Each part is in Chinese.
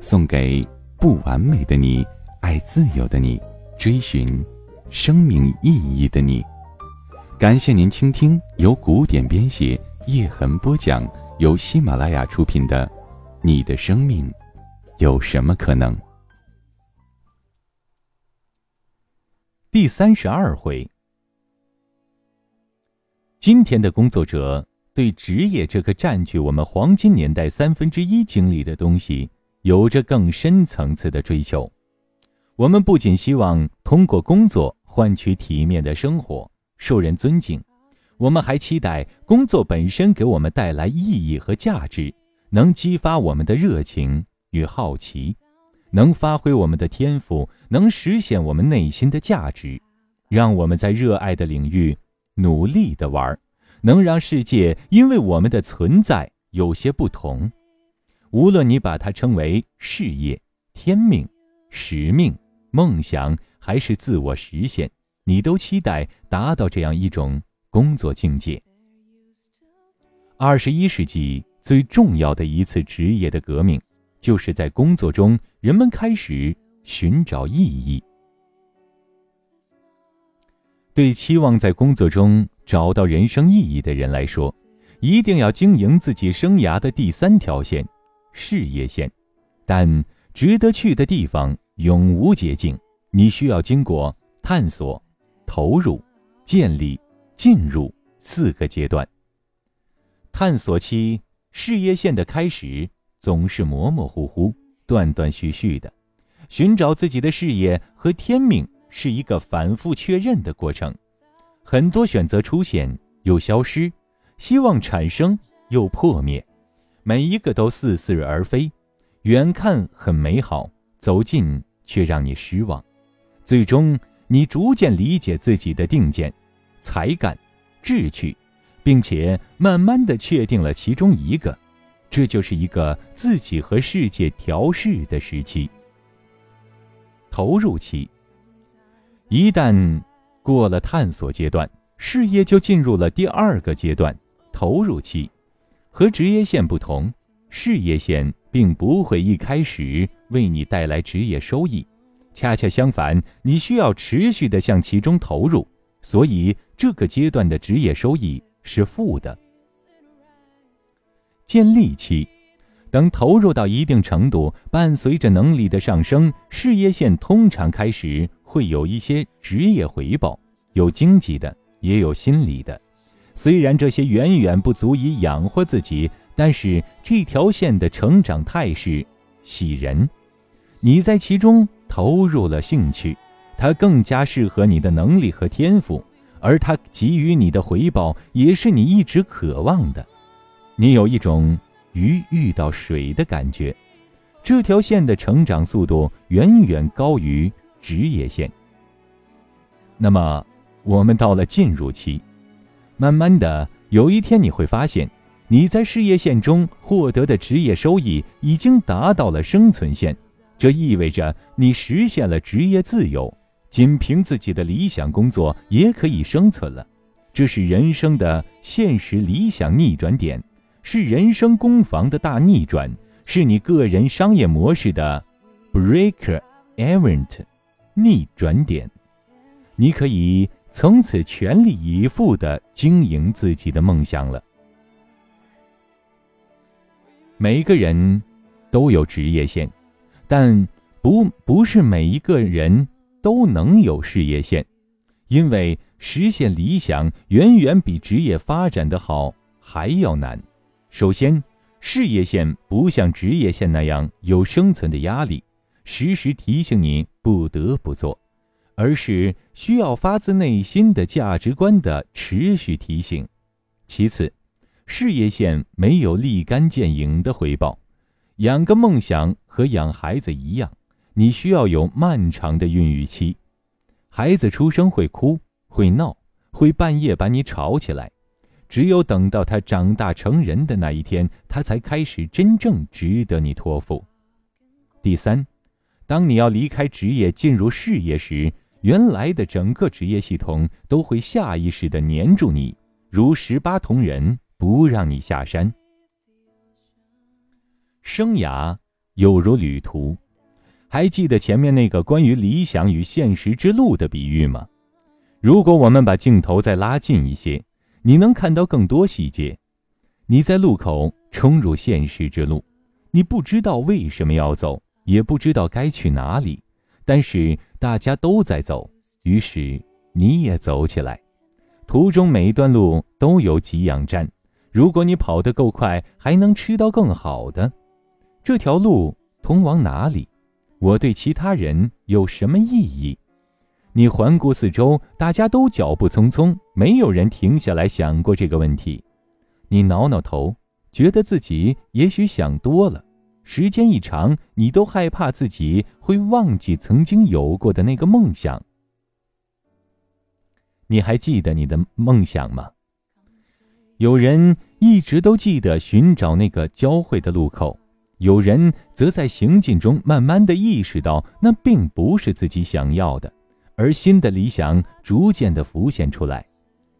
送给不完美的你，爱自由的你，追寻生命意义的你。感谢您倾听由古典编写、叶痕播讲、由喜马拉雅出品的《你的生命有什么可能》第三十二回。今天的工作者对职业这个占据我们黄金年代三分之一精力的东西，有着更深层次的追求。我们不仅希望通过工作换取体面的生活、受人尊敬，我们还期待工作本身给我们带来意义和价值，能激发我们的热情与好奇，能发挥我们的天赋，能实现我们内心的价值，让我们在热爱的领域。努力的玩，能让世界因为我们的存在有些不同。无论你把它称为事业、天命、使命、梦想，还是自我实现，你都期待达到这样一种工作境界。二十一世纪最重要的一次职业的革命，就是在工作中，人们开始寻找意义。对期望在工作中找到人生意义的人来说，一定要经营自己生涯的第三条线——事业线。但值得去的地方永无捷径，你需要经过探索、投入、建立、进入四个阶段。探索期，事业线的开始总是模模糊糊、断断续续的，寻找自己的事业和天命。是一个反复确认的过程，很多选择出现又消失，希望产生又破灭，每一个都似是而非，远看很美好，走近却让你失望。最终，你逐渐理解自己的定见、才干、志趣，并且慢慢的确定了其中一个，这就是一个自己和世界调试的时期。投入期。一旦过了探索阶段，事业就进入了第二个阶段——投入期。和职业线不同，事业线并不会一开始为你带来职业收益，恰恰相反，你需要持续的向其中投入，所以这个阶段的职业收益是负的。建立期，等投入到一定程度，伴随着能力的上升，事业线通常开始。会有一些职业回报，有经济的，也有心理的。虽然这些远远不足以养活自己，但是这条线的成长态势喜人。你在其中投入了兴趣，它更加适合你的能力和天赋，而它给予你的回报也是你一直渴望的。你有一种鱼遇到水的感觉。这条线的成长速度远远高于。职业线。那么，我们到了进入期，慢慢的，有一天你会发现，你在事业线中获得的职业收益已经达到了生存线，这意味着你实现了职业自由，仅凭自己的理想工作也可以生存了。这是人生的现实理想逆转点，是人生攻防的大逆转，是你个人商业模式的 break event。逆转点，你可以从此全力以赴的经营自己的梦想了。每个人都有职业线，但不不是每一个人都能有事业线，因为实现理想远远比职业发展的好还要难。首先，事业线不像职业线那样有生存的压力。时时提醒你不得不做，而是需要发自内心的价值观的持续提醒。其次，事业线没有立竿见影的回报，养个梦想和养孩子一样，你需要有漫长的孕育期。孩子出生会哭，会闹，会半夜把你吵起来。只有等到他长大成人的那一天，他才开始真正值得你托付。第三，当你要离开职业进入事业时，原来的整个职业系统都会下意识地黏住你，如十八铜人，不让你下山。生涯有如旅途，还记得前面那个关于理想与现实之路的比喻吗？如果我们把镜头再拉近一些，你能看到更多细节。你在路口冲入现实之路，你不知道为什么要走，也不知道该去哪里，但是大家都在走，于是你也走起来。途中每一段路都有给养站，如果你跑得够快，还能吃到更好的。这条路通往哪里？我对其他人有什么意义？你环顾四周，大家都脚步匆匆，没有人停下来想过这个问题。你挠挠头，觉得自己也许想多了。时间一长，你都害怕自己会忘记曾经有过的那个梦想。你还记得你的梦想吗？有人一直都记得寻找那个交汇的路口，有人则在行进中慢慢的意识到那并不是自己想要的。而新的理想逐渐的浮现出来，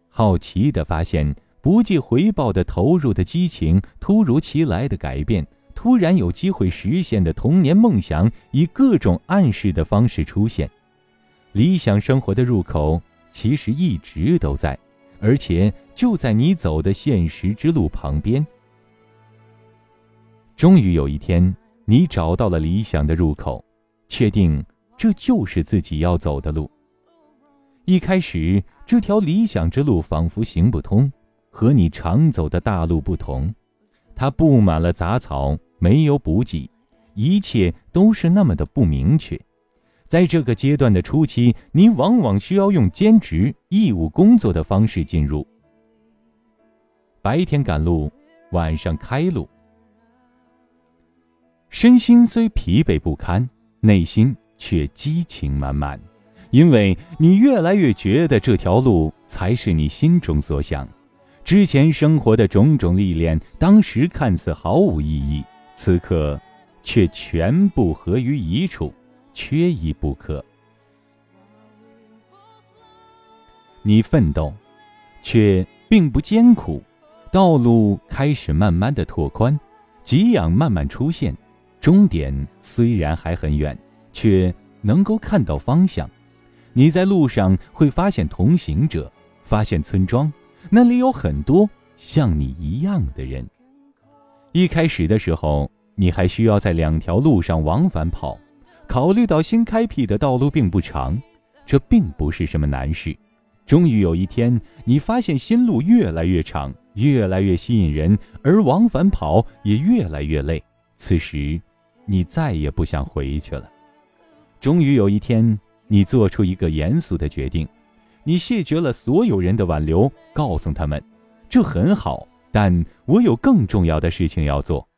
好奇的发现，不计回报的投入的激情，突如其来的改变，突然有机会实现的童年梦想，以各种暗示的方式出现。理想生活的入口其实一直都在，而且就在你走的现实之路旁边。终于有一天，你找到了理想的入口，确定。这就是自己要走的路。一开始，这条理想之路仿佛行不通，和你常走的大路不同。它布满了杂草，没有补给，一切都是那么的不明确。在这个阶段的初期，你往往需要用兼职、义务工作的方式进入。白天赶路，晚上开路，身心虽疲惫不堪，内心。却激情满满，因为你越来越觉得这条路才是你心中所想。之前生活的种种历练，当时看似毫无意义，此刻却全部合于一处，缺一不可。你奋斗，却并不艰苦，道路开始慢慢的拓宽，给养慢慢出现，终点虽然还很远。却能够看到方向。你在路上会发现同行者，发现村庄，那里有很多像你一样的人。一开始的时候，你还需要在两条路上往返跑。考虑到新开辟的道路并不长，这并不是什么难事。终于有一天，你发现新路越来越长，越来越吸引人，而往返跑也越来越累。此时，你再也不想回去了。终于有一天，你做出一个严肃的决定，你谢绝了所有人的挽留，告诉他们，这很好，但我有更重要的事情要做。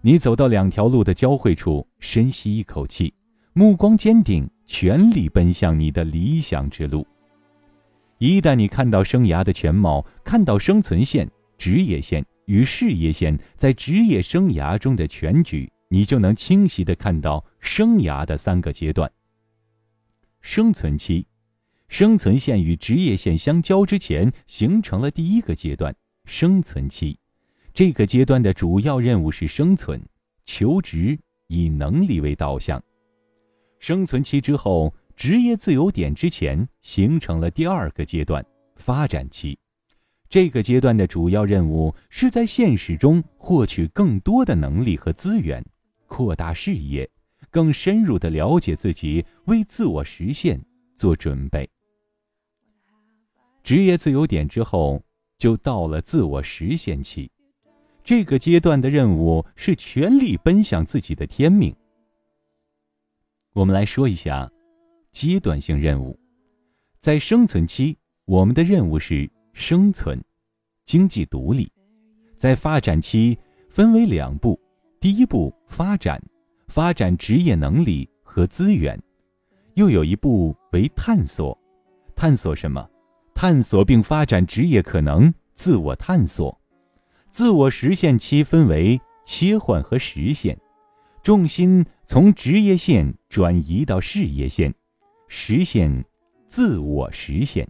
你走到两条路的交汇处，深吸一口气，目光坚定，全力奔向你的理想之路。一旦你看到生涯的全貌，看到生存线、职业线与事业线在职业生涯中的全局，你就能清晰的看到生涯的三个阶段。生存期，生存线与职业线相交之前，形成了第一个阶段——生存期。这个阶段的主要任务是生存、求职，以能力为导向。生存期之后，职业自由点之前，形成了第二个阶段——发展期。这个阶段的主要任务是在现实中获取更多的能力和资源，扩大视野。更深入的了解自己，为自我实现做准备。职业自由点之后，就到了自我实现期。这个阶段的任务是全力奔向自己的天命。我们来说一下阶段性任务。在生存期，我们的任务是生存、经济独立；在发展期，分为两步：第一步发展，发展职业能力和资源，又有一步为探索，探索什么？探索并发展职业可能，自我探索，自我实现期分为切换和实现，重心从职业线转移到事业线，实现自我实现。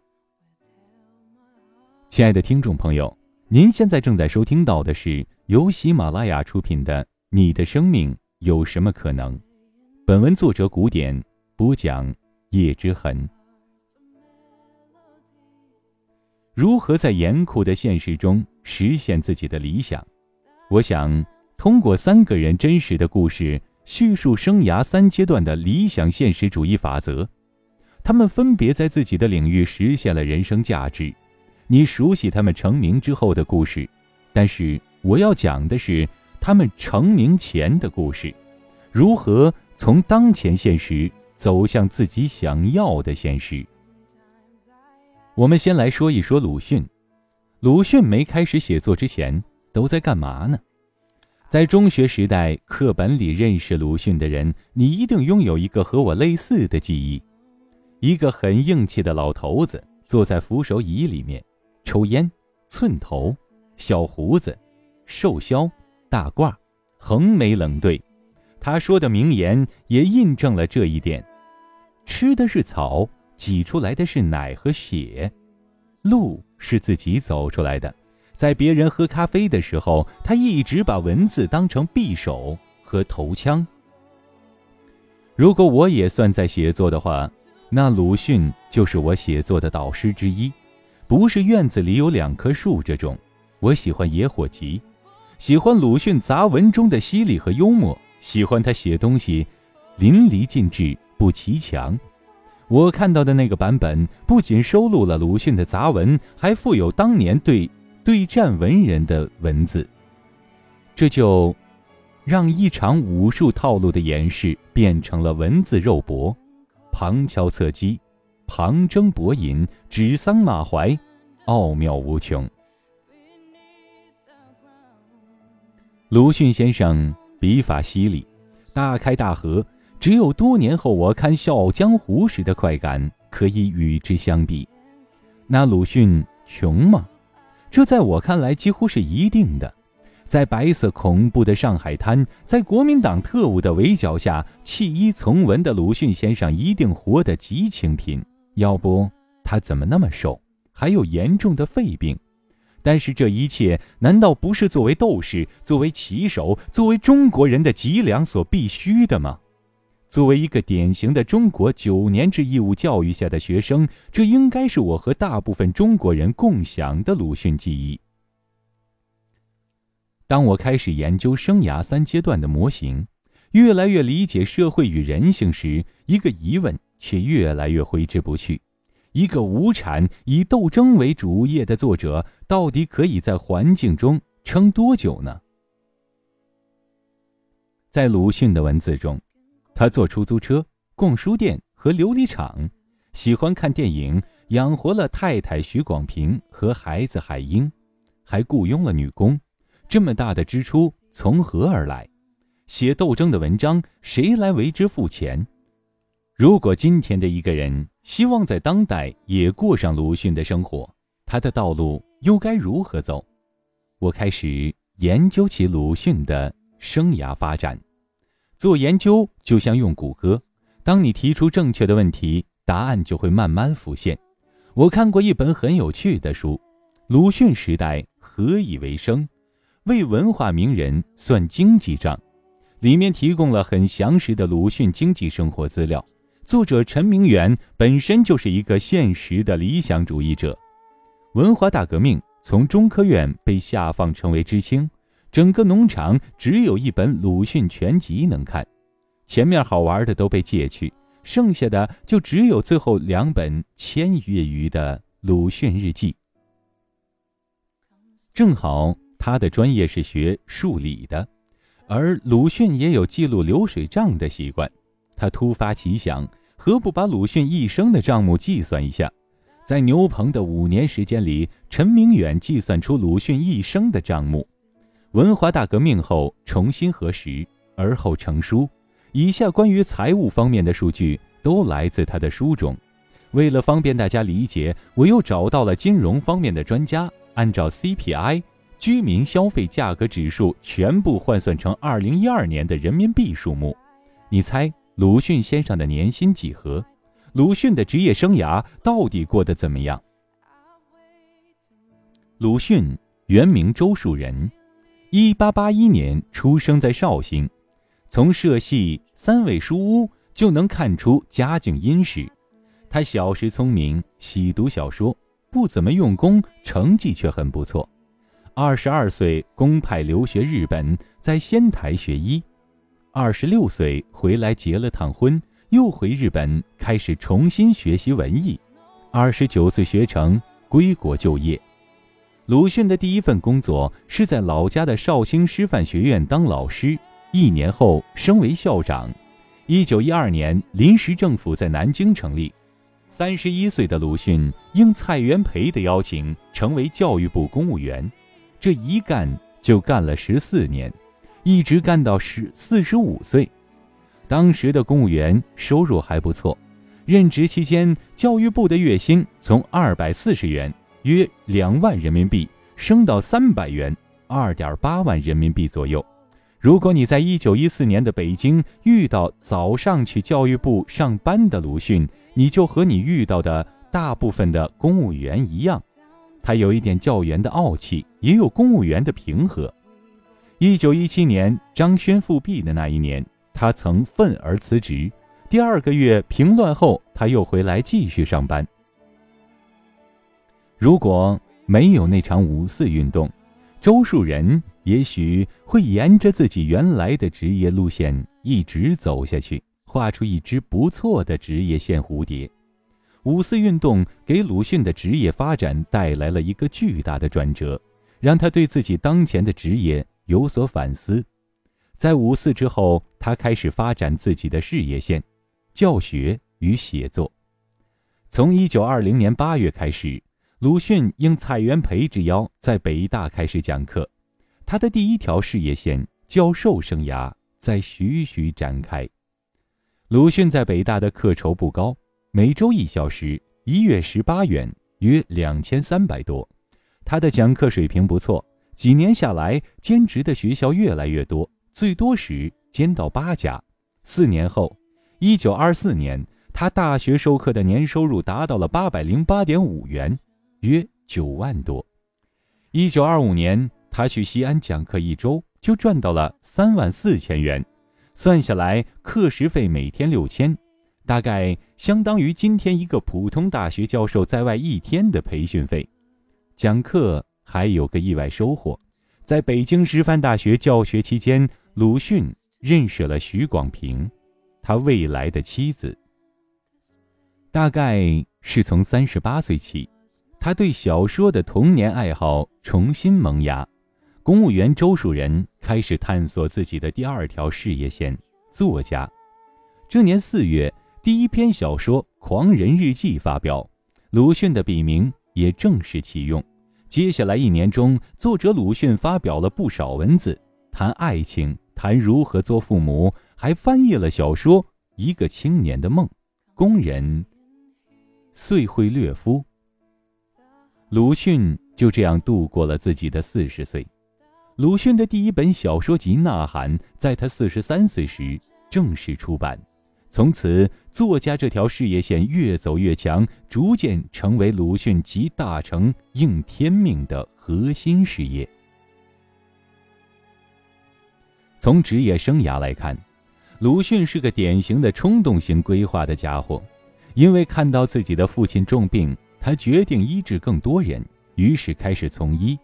亲爱的听众朋友，您现在正在收听到的是由喜马拉雅出品的《你的生命有什么可能》，本文作者古典播讲叶之痕。如何在严酷的现实中实现自己的理想？我想通过三个人真实的故事叙述生涯三阶段的理想现实主义法则。他们分别在自己的领域实现了人生价值。你熟悉他们成名之后的故事，但是我要讲的是他们成名前的故事。如何从当前现实走向自己想要的现实？我们先来说一说鲁迅。鲁迅没开始写作之前都在干嘛呢？在中学时代课本里认识鲁迅的人，你一定拥有一个和我类似的记忆：一个很硬气的老头子坐在扶手椅里面，抽烟，寸头，小胡子，瘦削，大褂，横眉冷对。他说的名言也印证了这一点：吃的是草。挤出来的是奶和血，路是自己走出来的。在别人喝咖啡的时候，他一直把文字当成匕首和头枪。如果我也算在写作的话，那鲁迅就是我写作的导师之一。不是院子里有两棵树这种，我喜欢野火集，喜欢鲁迅杂文中的犀利和幽默，喜欢他写东西淋漓尽致，不骑墙。我看到的那个版本不仅收录了鲁迅的杂文，还附有当年对对战文人的文字，这就让一场武术套路的演示变成了文字肉搏，旁敲侧击，旁征博引，指桑骂槐，奥妙无穷。鲁迅先生笔法犀利，大开大合。只有多年后我看《笑傲江湖》时的快感可以与之相比。那鲁迅穷吗？这在我看来几乎是一定的。在白色恐怖的上海滩，在国民党特务的围剿下，弃医从文的鲁迅先生一定活得极清贫。要不他怎么那么瘦，还有严重的肺病？但是这一切难道不是作为斗士、作为棋手、作为中国人的脊梁所必须的吗？作为一个典型的中国九年制义务教育下的学生，这应该是我和大部分中国人共享的鲁迅记忆。当我开始研究生涯三阶段的模型，越来越理解社会与人性时，一个疑问却越来越挥之不去：一个无产、以斗争为主业的作者，到底可以在环境中撑多久呢？在鲁迅的文字中。他坐出租车、逛书店和琉璃厂，喜欢看电影，养活了太太许广平和孩子海英，还雇佣了女工。这么大的支出从何而来？写斗争的文章，谁来为之付钱？如果今天的一个人希望在当代也过上鲁迅的生活，他的道路又该如何走？我开始研究起鲁迅的生涯发展。做研究就像用谷歌，当你提出正确的问题，答案就会慢慢浮现。我看过一本很有趣的书，《鲁迅时代何以为生》，为文化名人算经济账，里面提供了很详实的鲁迅经济生活资料。作者陈明远本身就是一个现实的理想主义者。文化大革命从中科院被下放成为知青。整个农场只有一本鲁迅全集能看，前面好玩的都被借去，剩下的就只有最后两本千页余的鲁迅日记。正好他的专业是学数理的，而鲁迅也有记录流水账的习惯。他突发奇想，何不把鲁迅一生的账目计算一下？在牛棚的五年时间里，陈明远计算出鲁迅一生的账目。文化大革命后重新核实，而后成书。以下关于财务方面的数据都来自他的书中。为了方便大家理解，我又找到了金融方面的专家，按照 CPI 居民消费价格指数全部换算成2012年的人民币数目。你猜鲁迅先生的年薪几何？鲁迅的职业生涯到底过得怎么样？鲁迅原名周树人，1881年出生在绍兴。从社系三味书屋就能看出家境殷实。他小时聪明，喜读小说，不怎么用功，成绩却很不错。二十二岁公派留学日本，在仙台学医。二十六岁回来结了趟婚，又回日本开始重新学习文艺。二十九岁学成，归国就业。鲁迅的第一份工作是在老家的绍兴师范学院当老师。一年后升为校长。一九一二年，临时政府在南京成立。三十一岁的鲁迅应蔡元培的邀请，成为教育部公务员。这一干就干了十四年，一直干到十四十五岁。当时的公务员收入还不错，任职期间，教育部的月薪从二百四十元（约两万人民币）升到三百元（二点八万人民币左右）。如果你在一九一四年的北京遇到早上去教育部上班的鲁迅，你就和你遇到的大部分的公务员一样，他有一点教员的傲气，也有公务员的平和。一九一七年张轩复辟的那一年，他曾愤而辞职。第二个月平乱后，他又回来继续上班。如果没有那场五四运动，周树人。也许会沿着自己原来的职业路线一直走下去，画出一只不错的职业线蝴蝶。五四运动给鲁迅的职业发展带来了一个巨大的转折，让他对自己当前的职业有所反思。在五四之后，他开始发展自己的事业线，教学与写作。从一九二零年八月开始，鲁迅应蔡元培之邀，在北大开始讲课。他的第一条事业线教授生涯在徐徐展开。鲁迅在北大的课酬不高，每周一小时，一月十八元，约两千三百多。他的讲课水平不错，几年下来，兼职的学校越来越多，最多时兼到八家。四年后，一九二四年，他大学授课的年收入达到了八百零八点五元，约九万多。一九二五年。他去西安讲课一周就赚到了三万四千元，算下来课时费每天六千，大概相当于今天一个普通大学教授在外一天的培训费。讲课还有个意外收获，在北京师范大学教学期间，鲁迅认识了许广平，他未来的妻子。大概是从三十八岁起，他对小说的童年爱好重新萌芽。公务员周树人开始探索自己的第二条事业线——作家。这年四月，第一篇小说《狂人日记》发表，鲁迅的笔名也正式启用。接下来一年中，作者鲁迅发表了不少文字，谈爱情，谈如何做父母，还翻译了小说《一个青年的梦》《工人遂会略夫》。鲁迅就这样度过了自己的四十岁。鲁迅的第一本小说集《呐喊》在他四十三岁时正式出版，从此作家这条事业线越走越强，逐渐成为鲁迅集大成、应天命的核心事业。从职业生涯来看，鲁迅是个典型的冲动型规划的家伙，因为看到自己的父亲重病，他决定医治更多人，于是开始从医。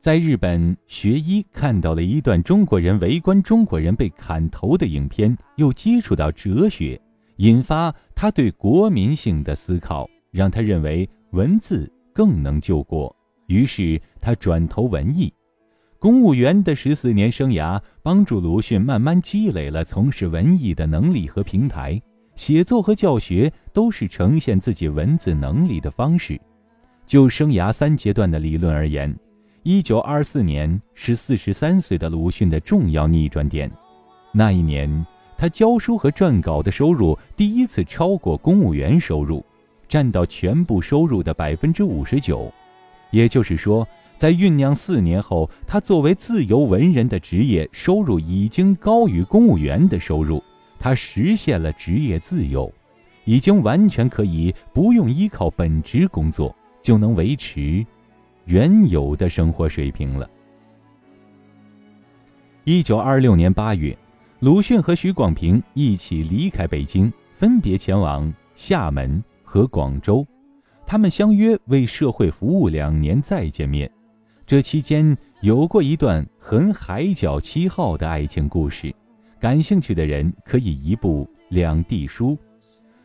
在日本学医，看到了一段中国人围观中国人被砍头的影片，又接触到哲学，引发他对国民性的思考，让他认为文字更能救国。于是他转投文艺。公务员的十四年生涯，帮助鲁迅慢慢积累了从事文艺的能力和平台。写作和教学都是呈现自己文字能力的方式。就生涯三阶段的理论而言。一九二四年是四十三岁的鲁迅的重要逆转点。那一年，他教书和撰稿的收入第一次超过公务员收入，占到全部收入的百分之五十九。也就是说，在酝酿四年后，他作为自由文人的职业收入已经高于公务员的收入，他实现了职业自由，已经完全可以不用依靠本职工作就能维持。原有的生活水平了。一九二六年八月，鲁迅和许广平一起离开北京，分别前往厦门和广州。他们相约为社会服务两年再见面。这期间有过一段很海角七号的爱情故事，感兴趣的人可以移步《两地书》。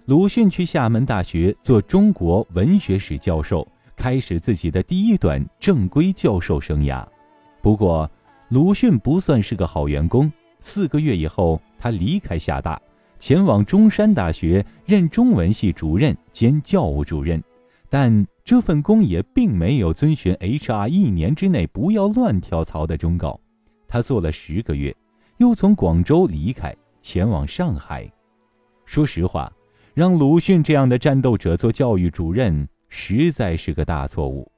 鲁迅去厦门大学做中国文学史教授。开始自己的第一段正规教授生涯，不过鲁迅不算是个好员工。四个月以后，他离开厦大，前往中山大学任中文系主任兼教务主任，但这份工也并没有遵循 HR 一年之内不要乱跳槽的忠告。他做了十个月，又从广州离开，前往上海。说实话，让鲁迅这样的战斗者做教育主任。实在是个大错误。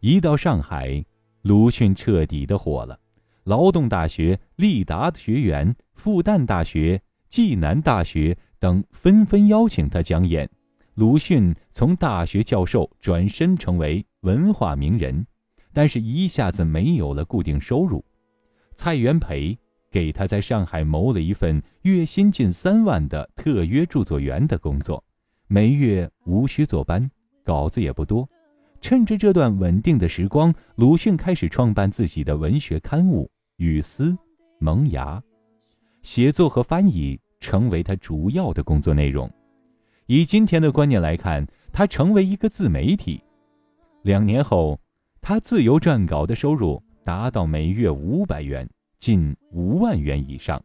一到上海，鲁迅彻底的火了。劳动大学、立达的学员、复旦大学、暨南大学等纷纷邀请他讲演。鲁迅从大学教授转身成为文化名人，但是一下子没有了固定收入。蔡元培给他在上海谋了一份月薪近三万的特约著作员的工作，每月无需坐班。稿子也不多，趁着这段稳定的时光，鲁迅开始创办自己的文学刊物《雨丝》《萌芽》，写作和翻译成为他主要的工作内容。以今天的观念来看，他成为一个自媒体。两年后，他自由撰稿的收入达到每月五百元，近五万元以上。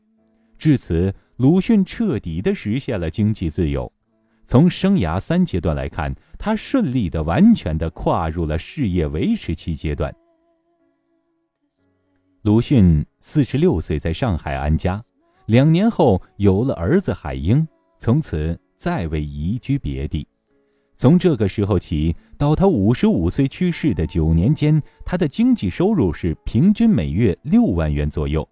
至此，鲁迅彻底的实现了经济自由。从生涯三阶段来看，他顺利的、完全的跨入了事业维持期阶段。鲁迅四十六岁在上海安家，两年后有了儿子海英，从此再未移居别地。从这个时候起，到他五十五岁去世的九年间，他的经济收入是平均每月六万元左右。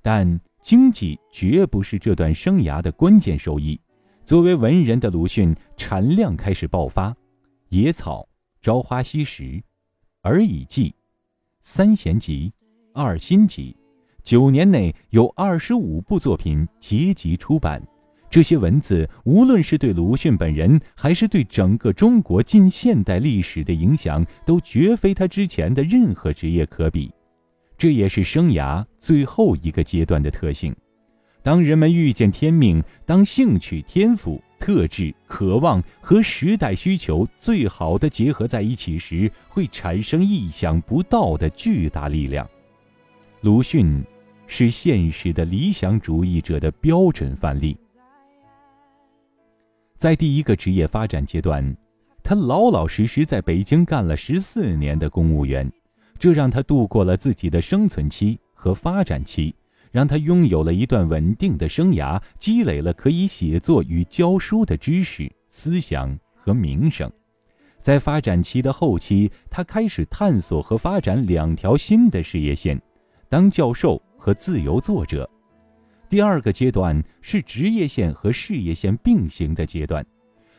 但经济绝不是这段生涯的关键收益。作为文人的鲁迅，产量开始爆发，《野草》《朝花夕拾》《而已记》《三贤集》《二心集》，九年内有二十五部作品结集出版。这些文字，无论是对鲁迅本人，还是对整个中国近现代历史的影响，都绝非他之前的任何职业可比。这也是生涯最后一个阶段的特性。当人们遇见天命，当兴趣、天赋、特质、渴望和时代需求最好的结合在一起时，会产生意想不到的巨大力量。鲁迅是现实的理想主义者的标准范例。在第一个职业发展阶段，他老老实实在北京干了十四年的公务员，这让他度过了自己的生存期和发展期。让他拥有了一段稳定的生涯，积累了可以写作与教书的知识、思想和名声。在发展期的后期，他开始探索和发展两条新的事业线：当教授和自由作者。第二个阶段是职业线和事业线并行的阶段。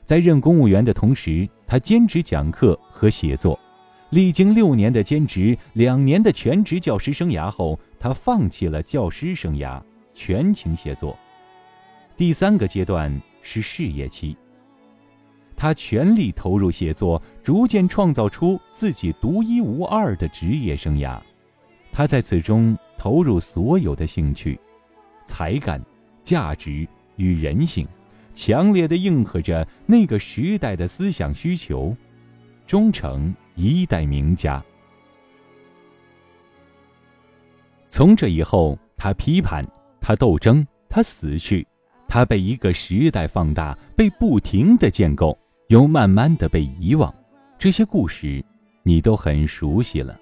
在任公务员的同时，他兼职讲课和写作。历经六年的兼职、两年的全职教师生涯后，他放弃了教师生涯，全情写作。第三个阶段是事业期，他全力投入写作，逐渐创造出自己独一无二的职业生涯。他在此中投入所有的兴趣、才干、价值与人性，强烈的应和着那个时代的思想需求，终成。一代名家。从这以后，他批判，他斗争，他死去，他被一个时代放大，被不停的建构，又慢慢的被遗忘。这些故事，你都很熟悉了。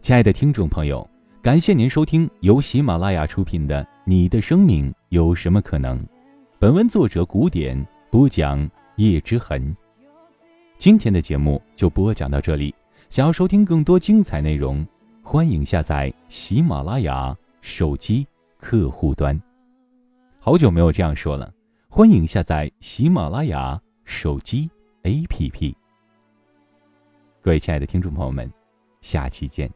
亲爱的听众朋友，感谢您收听由喜马拉雅出品的《你的生命有什么可能》，本文作者古典播讲叶之痕。今天的节目就播讲到这里，想要收听更多精彩内容，欢迎下载喜马拉雅手机客户端。好久没有这样说了，欢迎下载喜马拉雅手机 APP。各位亲爱的听众朋友们，下期见。